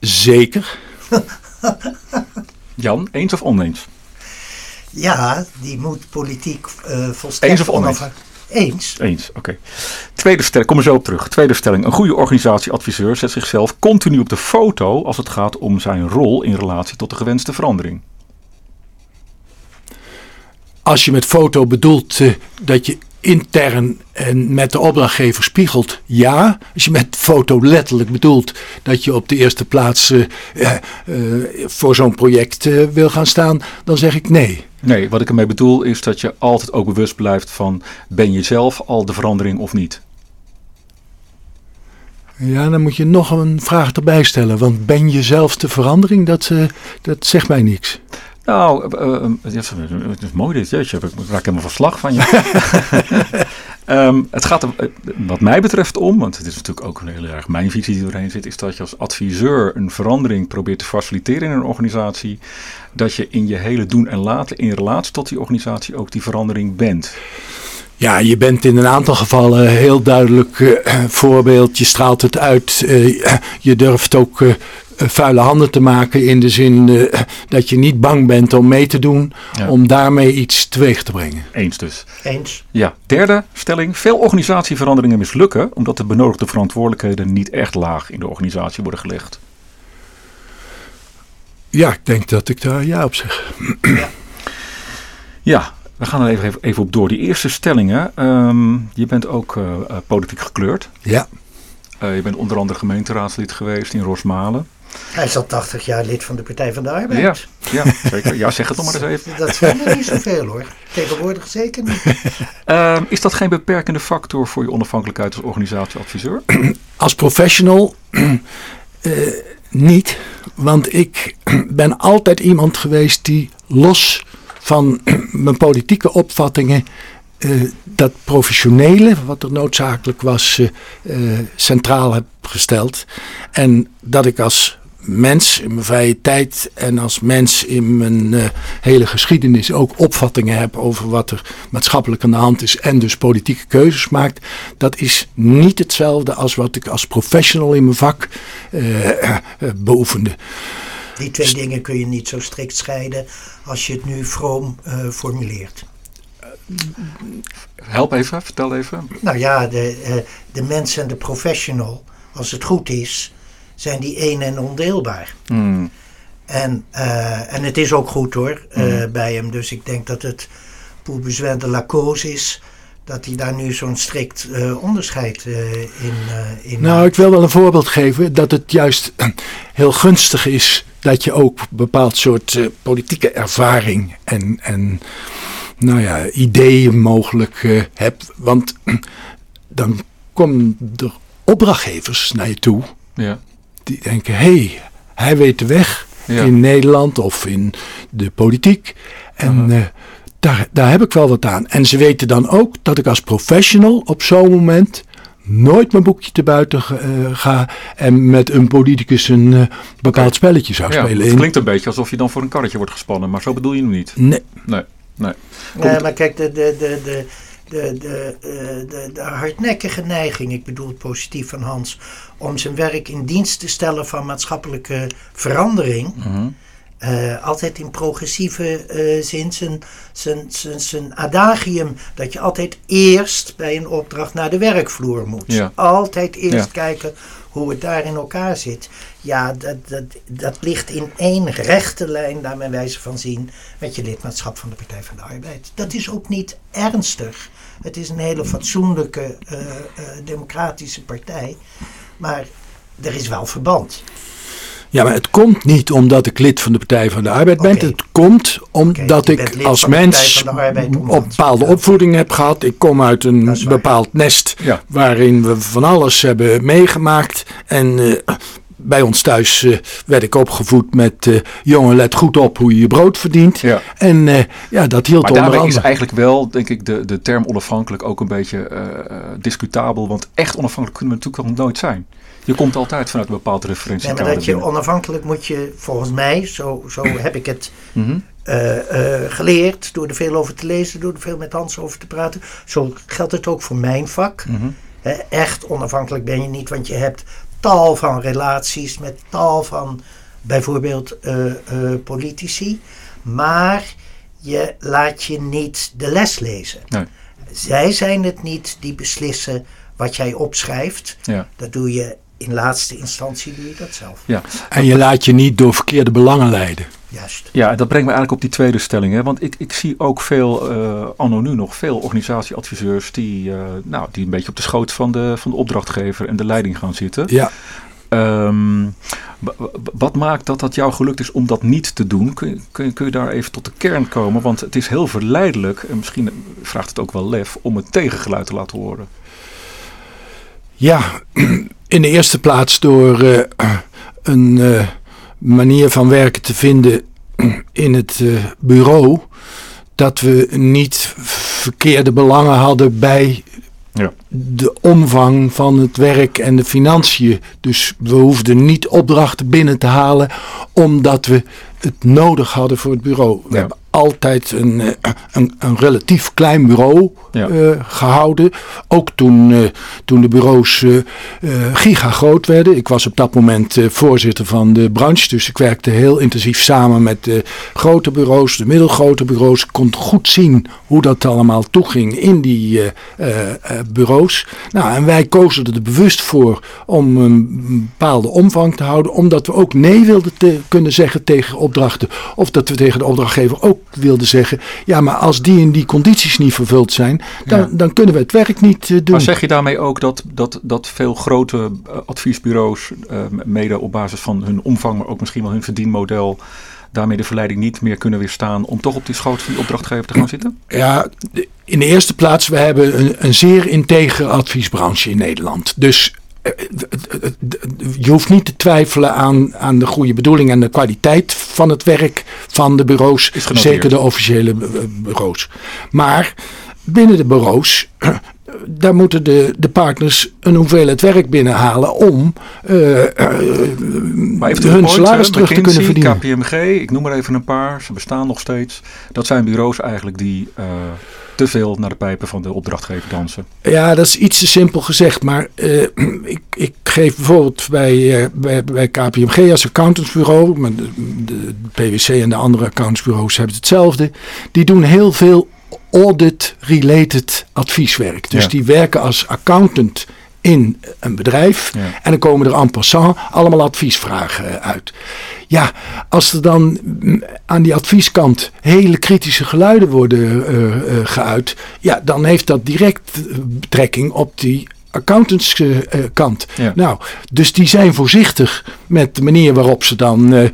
Zeker. Jan, eens of oneens? Ja, die moet politiek uh, volstrekt Eens of oneens? Eens. Eens, oké. Tweede stelling, kom er zo op terug. Tweede stelling. Een goede organisatieadviseur zet zichzelf continu op de foto als het gaat om zijn rol in relatie tot de gewenste verandering. Als je met foto bedoelt uh, dat je intern en met de opdrachtgever spiegelt, ja. Als je met foto letterlijk bedoelt dat je op de eerste plaats uh, uh, voor zo'n project wil gaan staan, dan zeg ik nee. Nee, wat ik ermee bedoel is dat je altijd ook bewust blijft van ben je zelf al de verandering of niet. Ja, dan moet je nog een vraag erbij stellen. Want ben je zelf de verandering? Dat, dat zegt mij niks. Nou, uh, het is mooi dit. Jeetje, ik raak helemaal van slag van je. um, het gaat er wat mij betreft om, want het is natuurlijk ook een heel erg mijn visie die doorheen zit, is dat je als adviseur een verandering probeert te faciliteren in een organisatie. Dat je in je hele doen en laten in relatie tot die organisatie ook die verandering bent. Ja, je bent in een aantal gevallen heel duidelijk uh, voorbeeld. Je straalt het uit. Uh, je durft ook uh, vuile handen te maken in de zin dat je niet bang bent om mee te doen. Ja. Om daarmee iets teweeg te brengen. Eens dus. Eens. Ja, derde stelling. Veel organisatieveranderingen mislukken omdat de benodigde verantwoordelijkheden niet echt laag in de organisatie worden gelegd. Ja, ik denk dat ik daar ja op zeg. Ja, ja we gaan er even, even op door. Die eerste stellingen. Um, je bent ook uh, politiek gekleurd. Ja. Uh, je bent onder andere gemeenteraadslid geweest in Rosmalen. Hij is al 80 jaar lid van de Partij van de Arbeid. Ja, ja zeker. Ja, zeg het nog maar eens even. Dat zijn er niet zoveel hoor. Tegenwoordig zeker niet. Ehm, is dat geen beperkende factor voor je onafhankelijkheid als organisatieadviseur? Als professional niet. Want ik ben altijd iemand geweest die los van mijn politieke opvattingen uh, dat professionele, wat er noodzakelijk was, uh, uh, centraal heb gesteld. En dat ik als mens in mijn vrije tijd en als mens in mijn hele geschiedenis ook opvattingen heb over wat er maatschappelijk aan de hand is en dus politieke keuzes maakt. Dat is niet hetzelfde als wat ik als professional in mijn vak beoefende. Die twee dingen kun je niet zo strikt scheiden als je het nu vroom formuleert. Help even, vertel even. Nou ja, de, uh, de mens en de professional, als het goed is, zijn die één en ondeelbaar. Mm. En, uh, en het is ook goed hoor, mm. bij hem. Dus ik denk dat het pour besoin de la cause is dat hij daar nu zo'n strikt uh, onderscheid uh, in, uh, in Nou, ik wil wel een voorbeeld geven dat het juist heel gunstig is dat je ook een bepaald soort politieke ervaring en, en nou ja, ideeën mogelijk hebt. Want dan komen er opdrachtgevers naar je toe ja. die denken, hé, hey, hij weet de weg ja. in Nederland of in de politiek. En -huh daar, daar heb ik wel wat aan. En ze weten dan ook dat ik als professional op zo'n moment nooit mijn boekje te buiten uh, ga en met een politicus een uh, bepaald spelletje zou ja, spelen. Het klinkt een beetje alsof je dan voor een karretje wordt gespannen, maar zo bedoel je hem niet. Nee. Nee, nee. nee maar kijk, de, de, de, de, de, de, uh, de, de hardnekkige neiging, ik bedoel het positief van Hans, om zijn werk in dienst te stellen van maatschappelijke verandering. Mm -hmm. Uh, altijd in progressieve uh, zin zijn, zijn, zijn, zijn adagium dat je altijd eerst bij een opdracht naar de werkvloer moet. Ja. Altijd eerst Ja. kijken hoe het daar in elkaar zit. Ja, dat, dat, dat ligt in één rechte lijn, naar mijn wijze van zien, met je lidmaatschap van de Partij van de Arbeid. Dat is ook niet ernstig. Het is een hele fatsoenlijke, uh, democratische partij. Maar er is wel verband. Ja, maar het komt niet omdat ik lid van de Partij van de Arbeid ben. Het komt omdat ik als mens van de Arbeid een omdat- bepaalde opvoeding heb gehad. Ik kom uit een bepaald nest Ja. waarin we van alles hebben meegemaakt. En eh, bij ons thuis eh, werd ik opgevoed met... eh, jongen, let goed op hoe je je brood verdient. Ja. En eh, ja, dat hield Maar onder andere... is eigenlijk wel, denk ik, de, de term onafhankelijk ook een beetje discutabel. Want echt onafhankelijk kunnen we natuurlijk nooit zijn. Je komt altijd vanuit een bepaald Nee, referentiekader maar dat je binnen. onafhankelijk moet je, volgens mij, zo, zo heb ik het Mhm. eh, eh, geleerd, door er veel over te lezen, door er veel met Hans over te praten. Zo geldt het ook voor mijn vak. Mhm. Hè, echt onafhankelijk ben je niet, want je hebt tal van relaties met tal van bijvoorbeeld eh, eh, politici. Maar je laat je niet de les lezen. Nee. Zij zijn het niet die beslissen wat jij opschrijft. Ja. Dat doe je in laatste instantie doe je dat zelf. Ja. En je laat je niet door verkeerde belangen leiden. Juist. ja, dat brengt me eigenlijk op die tweede stelling. Hè? Want ik, ik zie ook veel, eh anno nu nog, veel organisatieadviseurs die, eh, nou, die een beetje op de schoot van de, van de opdrachtgever en de leiding gaan zitten. Ja, Ehm, wa- wa- wat maakt dat dat jou gelukt is om dat niet te doen? Kun je, kun, kun je daar even tot de kern komen? Want het is heel verleidelijk, en misschien vraagt het ook wel lef, om het tegengeluid te laten horen. Ja, in de eerste plaats door eh, een manier van werken te vinden in het eh, bureau. Dat we niet verkeerde belangen hadden bij Ja. de omvang van het werk en de financiën. Dus we hoefden niet opdrachten binnen te halen omdat we het nodig hadden voor het bureau. We Ja. hebben altijd een, eh, een, een relatief klein bureau Ja. eh, gehouden. Ook toen, eh, toen de bureaus eh, giga groot werden. Ik was op dat moment voorzitter van de branche. Dus ik werkte heel intensief samen met de grote bureaus, de middelgrote bureaus. Ik kon goed zien hoe dat allemaal toeging in die bureaus. Nou, en wij kozen er bewust voor om een bepaalde omvang te houden. Omdat we ook nee wilden te kunnen zeggen tegen opdrachten. Of dat we tegen de opdrachtgever ook wilden zeggen. Ja, maar als die en die condities niet vervuld zijn. Dan, Ja. dan kunnen we het werk niet eh, doen. Maar zeg je daarmee ook dat, dat, dat veel grote eh, adviesbureaus, eh, mede op basis van hun omvang, maar ook misschien wel hun verdienmodel, daarmee de verleiding niet meer kunnen weerstaan om toch op die schoot van die opdrachtgever te gaan zitten? Ja, in de eerste plaats, we hebben een, een zeer integere adviesbranche in Nederland. Dus je hoeft niet te twijfelen aan, aan de goede bedoeling en de kwaliteit van het werk van de bureaus. Zeker de officiële eh, bureaus. Maar binnen de bureaus, daar moeten de, de partners een hoeveelheid werk binnenhalen om eh, eh, Maar even hun salaris terug te kunnen verdienen. KPMG, ik noem er even een paar, ze bestaan nog steeds. Dat zijn bureaus eigenlijk die eh, te veel naar de pijpen van de opdrachtgever dansen. Ja, dat is iets te simpel gezegd. Maar eh, ik, ik geef bijvoorbeeld bij, eh, bij, bij KPMG als accountantsbureau. Maar de, de PwC en de andere accountantsbureaus hebben hetzelfde. Die doen heel veel audit-related advieswerk. Dus Ja. die werken als accountant in een bedrijf. Ja. En dan komen er en passant allemaal adviesvragen eh, uit. Ja, als er dan mm, aan die advieskant hele kritische geluiden worden eh, eh, geuit, ja, dan heeft dat direct betrekking op die accountantskant. Ja. Nou, dus die zijn voorzichtig met de manier waarop ze dan eh, eh,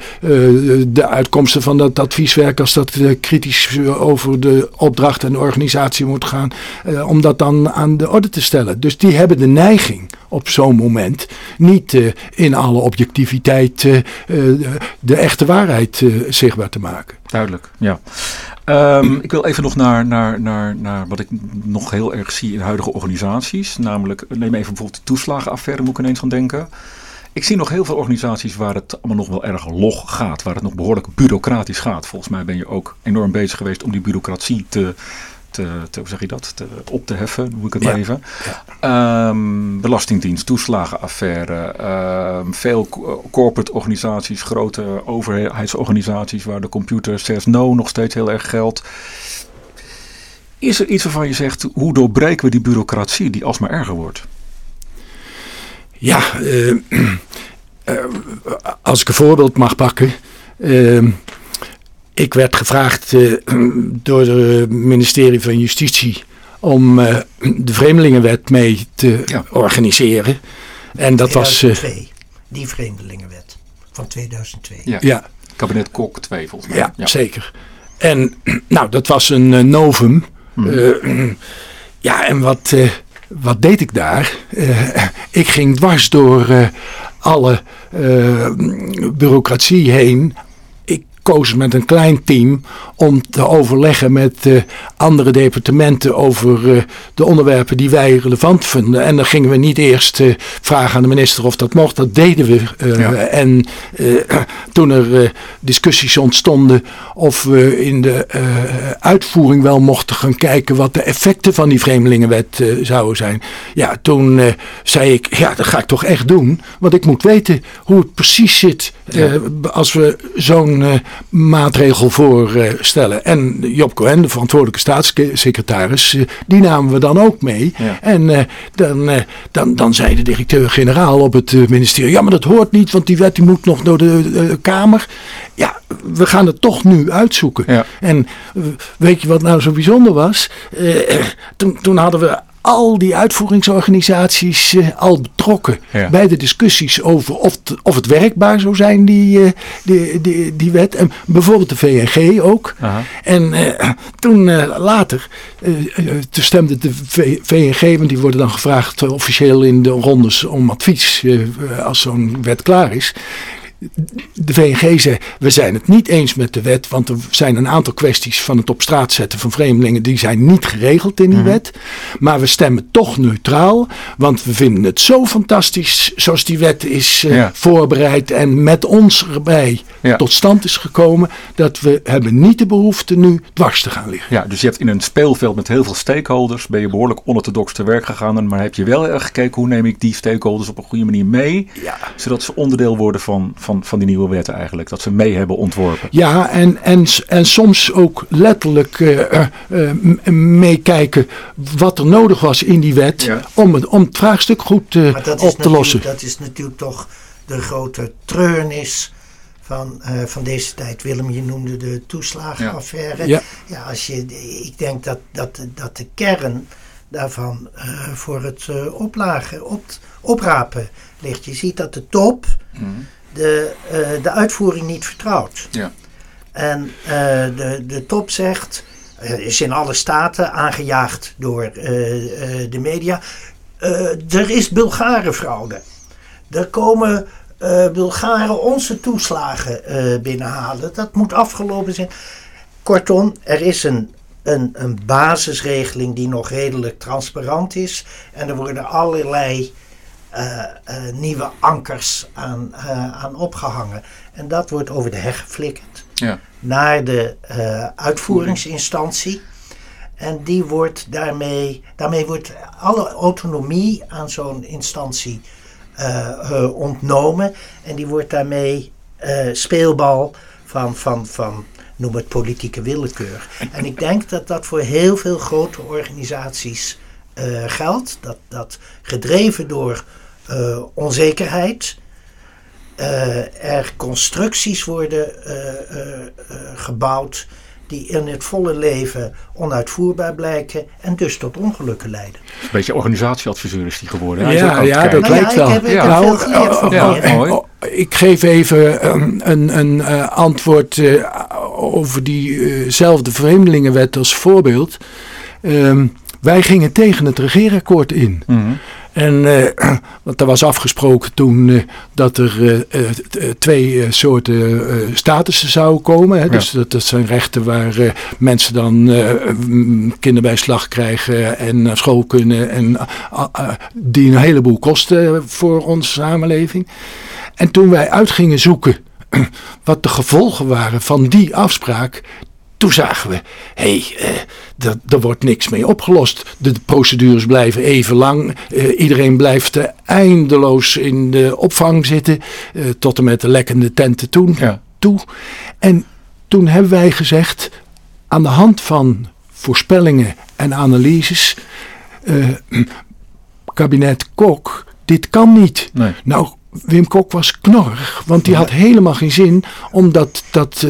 de uitkomsten van dat advieswerk, als dat eh, kritisch over de opdracht en de organisatie moet gaan, eh, om dat dan aan de orde te stellen. Dus die hebben de neiging op zo'n moment niet eh, in alle objectiviteit eh, eh, de echte waarheid zichtbaar te maken. Duidelijk, ja. Ehm, ik wil even nog naar, naar, naar, naar wat ik nog heel erg zie in huidige organisaties. Namelijk, neem even bijvoorbeeld de toeslagenaffaire, moet ik ineens gaan denken. Ik zie nog heel veel organisaties waar het allemaal nog wel erg log gaat. Waar het nog behoorlijk bureaucratisch gaat. Volgens mij ben je ook enorm bezig geweest om die bureaucratie te, te, te hoe zeg je dat, te, op te heffen, hoe ik het Ja. maar even. Ehm, belastingdienst, toeslagenaffaire, ehm, veel co- corporate organisaties, grote overheidsorganisaties waar de computer says no nog steeds heel erg geldt. Is er iets waarvan je zegt, hoe doorbreken we die bureaucratie die alsmaar erger wordt? Ja, eh, eh, als ik een voorbeeld mag pakken. eh, ik werd gevraagd eh, door het ministerie van Justitie om eh, de Vreemdelingenwet mee te Ja. organiseren. En dat was. eh, 2002, die vreemdelingenwet. van 2002. Ja. Ja, Kabinet Kok 2 volgens mij. ja, zeker. En nou, dat was een eh, novum. Eh, ja, en wat, eh, wat deed ik daar? Eh, ik ging dwars door eh, alle eh, bureaucratie heen. Koos met een klein team om te overleggen met eh, andere departementen over eh, de onderwerpen die wij relevant vonden. En dan gingen we niet eerst eh, vragen aan de minister of dat mocht, dat deden we. Ja. En toen er discussies ontstonden of we in de uitvoering wel mochten gaan kijken wat de effecten van die vreemdelingenwet zouden zijn. Ja, toen zei ik, ja, dat ga ik toch echt doen. Want ik moet weten hoe het precies zit eh, als we zo'n eh, maatregel voorstellen. en Job Cohen, de verantwoordelijke staatssecretaris, eh, die namen we dan ook mee. Ja. En dan, dan, dan zei de directeur-generaal op het ministerie, ja, maar dat hoort niet, want die wet die moet nog door de Kamer. Ja, we gaan het toch nu uitzoeken. Ja. En weet je wat nou zo bijzonder was? Toen, toen hadden we al die uitvoeringsorganisaties eh, al betrokken Ja. bij de discussies over of, het- of het werkbaar zou zijn, die, eh, die, die, die wet. En bijvoorbeeld de VNG ook. Aha. En eh, toen later, toen stemde de V- VNG, want die worden dan gevraagd officieel in de rondes om advies als zo'n wet klaar is. De VNG zei, we zijn het niet eens met de wet, want er zijn een aantal kwesties van het op straat zetten van vreemdelingen, die zijn niet geregeld in die wet. Maar we stemmen toch neutraal, want we vinden het zo fantastisch zoals die wet is eh, Ja. voorbereid en met ons erbij Ja. tot stand is gekomen, dat we hebben niet de behoefte nu dwars te gaan liggen. Ja, dus je hebt in een speelveld met heel veel stakeholders, ben je behoorlijk onorthodox te werk gegaan. Maar heb je wel erg gekeken hoe neem ik die stakeholders op een goede manier mee, Ja. zodat ze onderdeel worden van, van, van die nieuwe wetten eigenlijk. Dat ze mee hebben ontworpen. Ja, en, en, en soms ook letterlijk eh, eh, eh, meekijken wat er nodig was in die wet Ja. om, het, om het vraagstuk goed eh, op te lossen. dat is natuurlijk toch de grote treurnis van, eh, van deze tijd. Willem, je noemde de toeslagenaffaire. Ja. Ja, als je, ik denk dat, dat, dat de kern daarvan eh, voor het eh, oplagen, op, oprapen ligt. Je ziet dat de top de, eh, de uitvoering niet vertrouwt. Ja. En eh, de, de top zegt, eh, is in alle staten aangejaagd door de media. er is Bulgarenfraude. Er komen Bulgaren onze toeslagen binnenhalen. Dat moet afgelopen zijn. Kortom, er is een, een, een basisregeling die nog redelijk transparant is. En er worden allerlei nieuwe ankers aan, eh, aan opgehangen. En dat wordt over de heg geflikkerd Ja. naar de eh, uitvoeringsinstantie. En die wordt daarmee, daarmee wordt alle autonomie aan zo'n instantie eh, eh, ontnomen. En die wordt daarmee eh, speelbal van, van, van, noem het politieke willekeur. En ik denk dat dat voor heel veel grote organisaties eh, geldt. Dat, dat gedreven door eh, onzekerheid eh, er constructies worden eh, eh, eh, gebouwd die in het volle leven onuitvoerbaar blijken en dus tot ongelukken leiden. Een beetje organisatieadviseur is die geworden. Hij Ja, ja, dat Nou lijkt ik wel. ik heb Nou, Ja, meneer. mooi. oh, ik geef even een, een, een eh, antwoord eh, over diezelfde vreemdelingenwet als voorbeeld. Ehm, wij gingen tegen het regeerakkoord in. Mhm. En eh, want er was afgesproken toen eh, dat er eh, twee soorten statussen zouden komen. Hè. Dus dat, dat zijn rechten waar mensen dan kinderbijslag krijgen en naar school kunnen. En die een heleboel kosten voor onze samenleving. En toen wij uit gingen zoeken wat de gevolgen waren van die afspraak. Toen zagen we, hé, hey, eh, er- er wordt niks mee opgelost. De, de procedures blijven even lang. Eh, iedereen blijft eindeloos in de opvang zitten. eh, tot en met de lekkende tenten toen, Ja. toe. En toen hebben wij gezegd, aan de hand van voorspellingen en analyses... kabinet Kok, dit kan niet. Nee. Nou, Wim Kok was knorrig, want die had helemaal geen zin om dat, dat,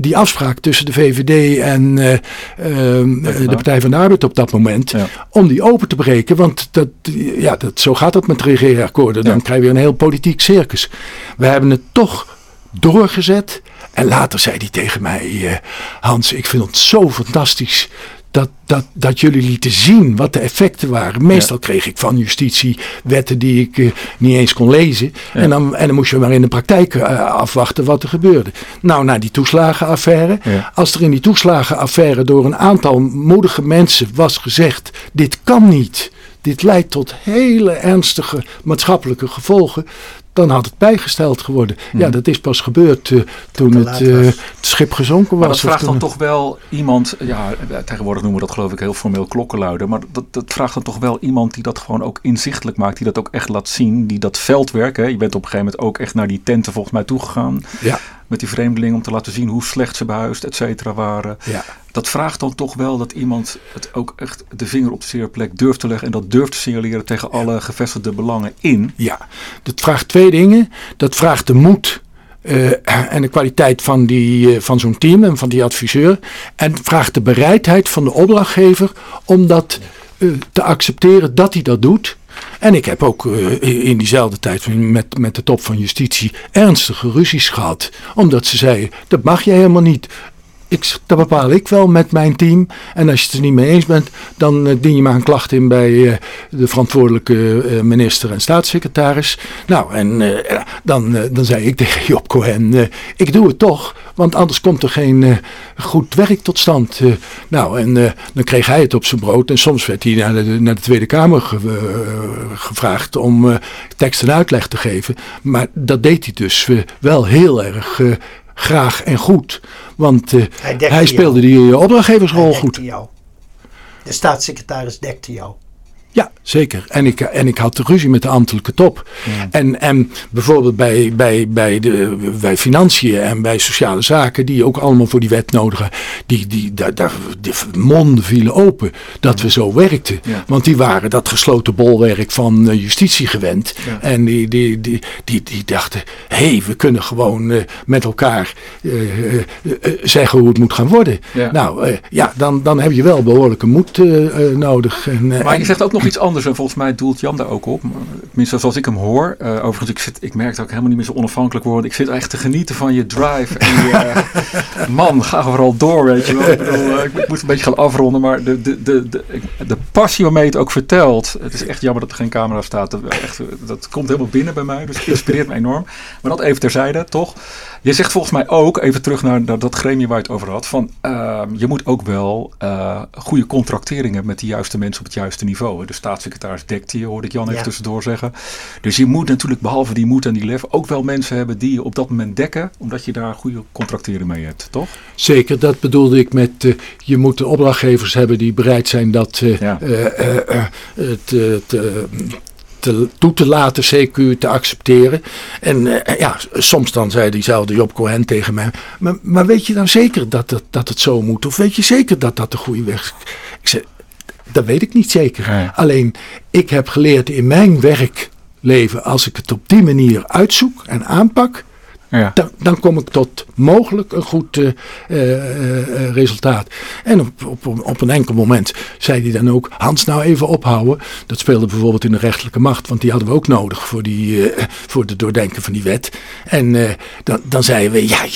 die afspraak tussen de VVD en uh, uh, de Partij van de Arbeid op dat moment. Ja. Om die open te breken. Want dat, ja, dat, zo gaat het met regeerakkoorden. Dan ja. krijg je een heel politiek circus. We hebben het toch doorgezet. En later zei hij tegen mij: uh, Hans, ik vind het zo fantastisch dat, dat, dat jullie lieten zien wat de effecten waren. Meestal kreeg ik van justitie wetten die ik uh, niet eens kon lezen. En, dan, en dan moest je maar in de praktijk uh, afwachten wat er gebeurde. Nou, na die toeslagenaffaire. Ja. Als er in die toeslagenaffaire door een aantal moedige mensen was gezegd: dit kan niet. Dit leidt tot hele ernstige maatschappelijke gevolgen dan had het bijgesteld geworden. Ja, mhm. dat is pas gebeurd uh, toen het, uh, het, schip gezonken was. Maar dat vraagt dan toch wel iemand, ja, tegenwoordig noemen we dat geloof ik heel formeel klokkenluiden, maar dat, dat vraagt dan toch wel iemand die dat gewoon ook inzichtelijk maakt, die dat ook echt laat zien, die dat veldwerk, hè, je bent op een gegeven moment ook echt naar die tenten volgens mij toegegaan. Ja met die vreemdelingen om te laten zien hoe slecht ze behuisd, et cetera, waren. Ja. Dat vraagt dan toch wel dat iemand het ook echt de vinger op de zere plek durft te leggen en dat durft te signaleren tegen alle gevestigde belangen in. Ja, dat vraagt twee dingen. Dat vraagt de moed uh, en de kwaliteit van, die, uh, van zo'n team en van die adviseur. En vraagt de bereidheid van de opdrachtgever om dat uh, te accepteren dat hij dat doet. En ik heb ook uh, in diezelfde tijd met, met de top van justitie ernstige ruzies gehad. Omdat ze zeiden, dat mag je helemaal niet ik, dat bepaal ik wel met mijn team. En als je het er niet mee eens bent, dan uh, dien je maar een klacht in bij uh, de verantwoordelijke uh, minister en staatssecretaris. Nou, en dan, dan zei ik tegen Job Cohen, ik doe het toch, want anders komt er geen goed werk tot stand. nou, en dan kreeg hij het op zijn brood. En soms werd hij naar de, naar de Tweede Kamer ge, gevraagd om tekst en uitleg te geven. Maar dat deed hij dus wel heel erg graag en goed. Want uh, hij, hij, speelde jou. die opdrachtgeversrol goed. Jou. De staatssecretaris dekte jou. Ja, zeker. En ik, en ik had de ruzie met de ambtelijke top. En, en bijvoorbeeld bij, bij, bij, de, bij financiën en bij sociale zaken, die ook allemaal voor die wet nodigen, die, die, daar, daar, die monden vielen open dat we zo werkten. Want die waren dat gesloten bolwerk van uh, justitie gewend. En die, die, die, die, die dachten, hé, hey, we kunnen gewoon uh, met elkaar uh, zeggen hoe het moet gaan worden. Nou, ja, dan, dan heb je wel behoorlijke moed nodig. En, maar je zegt ook nog nog iets anders en volgens mij doelt Jan daar ook op. Tenminste, zoals ik hem hoor. Uh, overigens, ik, zit, ik merk dat ik helemaal niet meer zo onafhankelijk word. Ik zit echt te genieten van je drive. En je, uh, man, ga vooral door, weet je wel. Uh, ik, moet een beetje gaan afronden, maar de, de, de, de, de passie waarmee je het ook vertelt. Het is echt jammer dat er geen camera staat. Dat, echt, dat komt helemaal binnen bij mij, dus het inspireert me enorm. Maar dat even terzijde, toch? Je zegt volgens mij ook, even terug naar, naar dat gremium waar je het over had, van uh, je moet ook wel uh, goede contractering hebben met de juiste mensen op het juiste niveau. De staatssecretaris dekt je, hoorde ik Jan even ja. tussendoor zeggen. Dus je moet natuurlijk, behalve die moed en die lef, ook wel mensen hebben die je op dat moment dekken, omdat je daar goede contracteren mee hebt, toch? Zeker, dat bedoelde ik met, uh, je moet de opdrachtgevers hebben die bereid zijn dat ja. te, te te, toe te laten, CQ te accepteren. En uh, ja, soms dan zei diezelfde Job Cohen tegen mij, maar, maar weet je dan zeker dat het, dat het zo moet? Of weet je zeker dat dat de goede weg is? Ik zei, dat weet ik niet zeker. Nee. Alleen, ik heb geleerd in mijn werkleven, als ik het op die manier uitzoek en aanpak, ja. Dan, dan, kom ik tot mogelijk een goed uh, uh, resultaat. En op, op, op een enkel moment zei hij dan ook: Hans, nou even ophouden. Dat speelde bijvoorbeeld in de rechterlijke macht, want die hadden we ook nodig voor, die, voor het doordenken van die wet. En dan, dan zeiden we: Ja,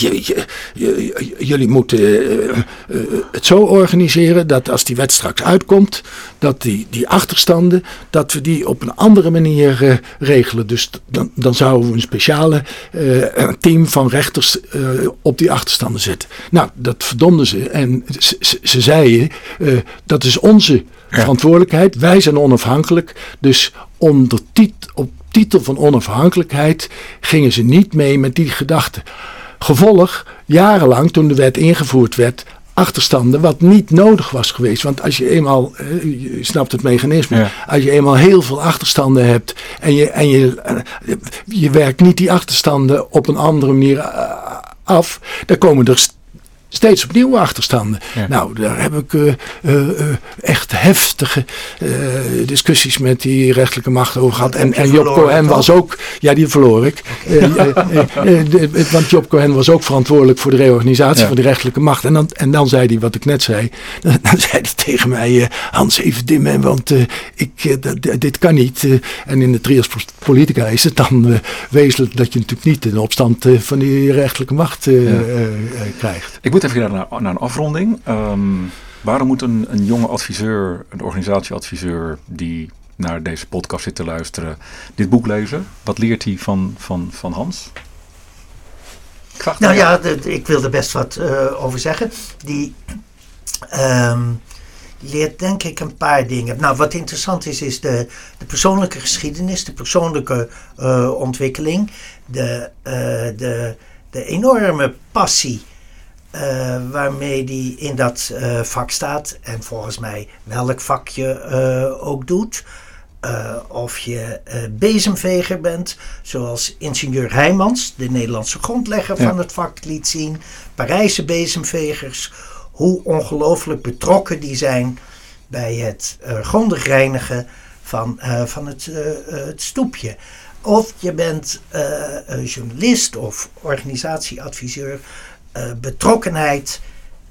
jullie moeten het zo organiseren dat als die wet straks uitkomt, dat die, die achterstanden, dat we die op een andere manier regelen. Dus dan, dan zouden we een speciale team van rechters uh, op die achterstanden zetten. Nou, dat verdomden ze. En ze, ze, ze zeiden, uh, dat is onze verantwoordelijkheid. Wij zijn onafhankelijk. Dus onder tit op titel van onafhankelijkheid gingen ze niet mee met die gedachte. Gevolg, jarenlang toen de wet ingevoerd werd, achterstanden wat niet nodig was geweest. Want als je eenmaal, je snapt het mechanisme, ja. als je eenmaal heel veel achterstanden hebt en je, en je, je werkt niet die achterstanden op een andere manier af, dan komen er steeds opnieuw achterstanden. Nou, daar heb ik uh, uh, echt heftige discussies met die rechtelijke macht over gehad. En, en Job Cohen was ook, ja, die verloor ik. want Job Cohen was ook verantwoordelijk voor de reorganisatie van de rechtelijke macht. En dan, en dan zei hij wat ik net zei. Dan, dan zei hij tegen mij, Hans, even dimmen, want ik, dit kan niet. en in de trias politica is het dan wezenlijk dat je natuurlijk niet in opstand van die rechtelijke macht krijgt. Ik moet even naar, naar een afronding. Ehm, waarom moet een, een jonge adviseur, een organisatieadviseur die naar deze podcast zit te luisteren, dit boek lezen? Wat leert hij van, van, van Hans? nou ja, ik wil er best wat uh, over zeggen. Die um, leert denk ik een paar dingen. Nou, wat interessant is, is de, de persoonlijke geschiedenis, de persoonlijke uh, ontwikkeling, de, uh, de, de enorme passie uh, waarmee die in dat uh, vak staat. En volgens mij welk vak je uh, ook doet. of je bezemveger bent, zoals ingenieur Heijmans, de Nederlandse grondlegger van het vak, liet zien. Parijse bezemvegers, hoe ongelooflijk betrokken die zijn bij het grondig reinigen van, van het, het stoepje. Of je bent journalist of organisatieadviseur betrokkenheid,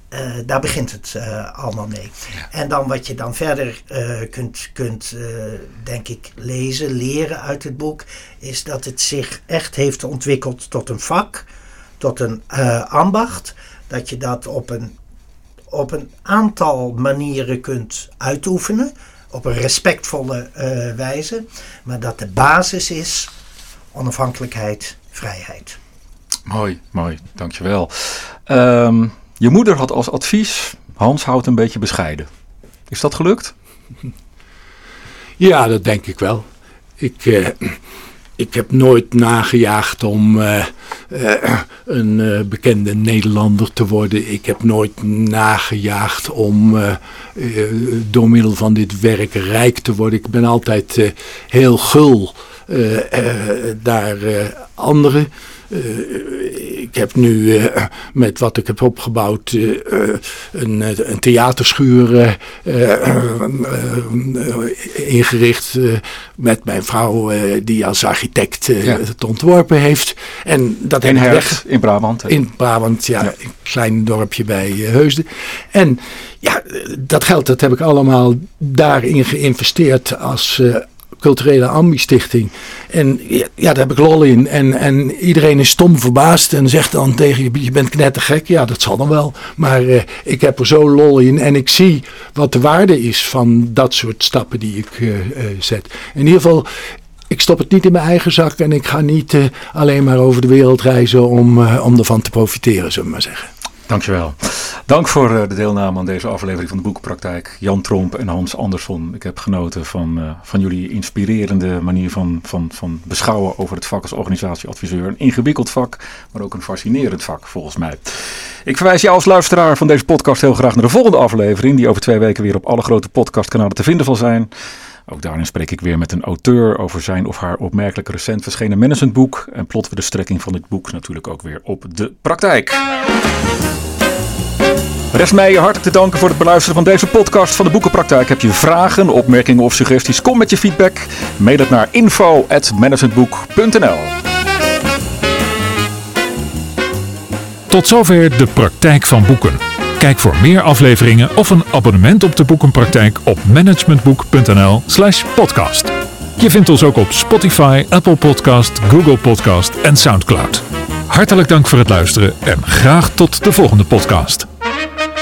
uh, daar begint het uh, allemaal mee. En dan wat je dan verder kunt, kunt denk ik, lezen, leren uit het boek, is dat het zich echt heeft ontwikkeld tot een vak, tot een ambacht. Dat je dat op een, op een aantal manieren kunt uitoefenen, op een respectvolle wijze. Maar dat de basis is onafhankelijkheid, vrijheid. Mooi, mooi, dankjewel. Um, je moeder had als advies, Hans houdt een beetje bescheiden. Is dat gelukt? Ja, dat denk ik wel. Ik, uh, ik heb nooit nagejaagd om uh, uh, een bekende Nederlander te worden. Ik heb nooit nagejaagd om door middel van dit werk rijk te worden. Ik ben altijd heel gul naar anderen. Uh, ik heb nu uh, met wat ik heb opgebouwd uh, een, een theaterschuur ingericht met mijn vrouw die als architect ja. het ontworpen heeft. En dat in weg in Brabant. In Brabant, ja, ja. Een klein dorpje bij Heusden. En ja, dat geld dat heb ik allemaal daarin geïnvesteerd als culturele ambi-stichting. En ja, daar heb ik lol in. En, en iedereen is stom verbaasd en zegt dan tegen je, je bent knettergek. Ja, dat zal dan wel. Maar uh, ik heb er zo lol in en ik zie wat de waarde is van dat soort stappen die ik uh, uh, zet. In ieder geval, ik stop het niet in mijn eigen zak en ik ga niet alleen maar over de wereld reizen om, om ervan te profiteren, zullen we maar zeggen. Dankjewel. Dank voor eh, de deelname aan deze aflevering van de Boekenpraktijk. Jan Tromp en Hans Andersson. Ik heb genoten van, uh, van jullie inspirerende manier van, van, van beschouwen over het vak als organisatieadviseur. Een ingewikkeld vak, maar ook een fascinerend vak volgens mij. Ik verwijs jou als luisteraar van deze podcast heel graag naar de volgende aflevering. Die over twee weken weer op alle grote podcastkanalen te vinden zal zijn. Ook daarin spreek ik weer met een auteur over zijn of haar opmerkelijk recent verschenen managementboek. En plotten we de strekking van dit boek natuurlijk ook weer op de praktijk. Rest mij je hartelijk te danken voor het beluisteren van deze podcast van de Boekenpraktijk. Heb je vragen, opmerkingen of suggesties? Kom met je feedback. Mail het naar info.managementboek.nl Tot zover de praktijk van boeken. Kijk voor meer afleveringen of een abonnement op de Boekenpraktijk op managementboek.nl/slash podcast. Je vindt ons ook op Spotify, Apple Podcast, Google Podcast en Soundcloud. Hartelijk dank voor het luisteren en graag tot de volgende podcast. Thank you.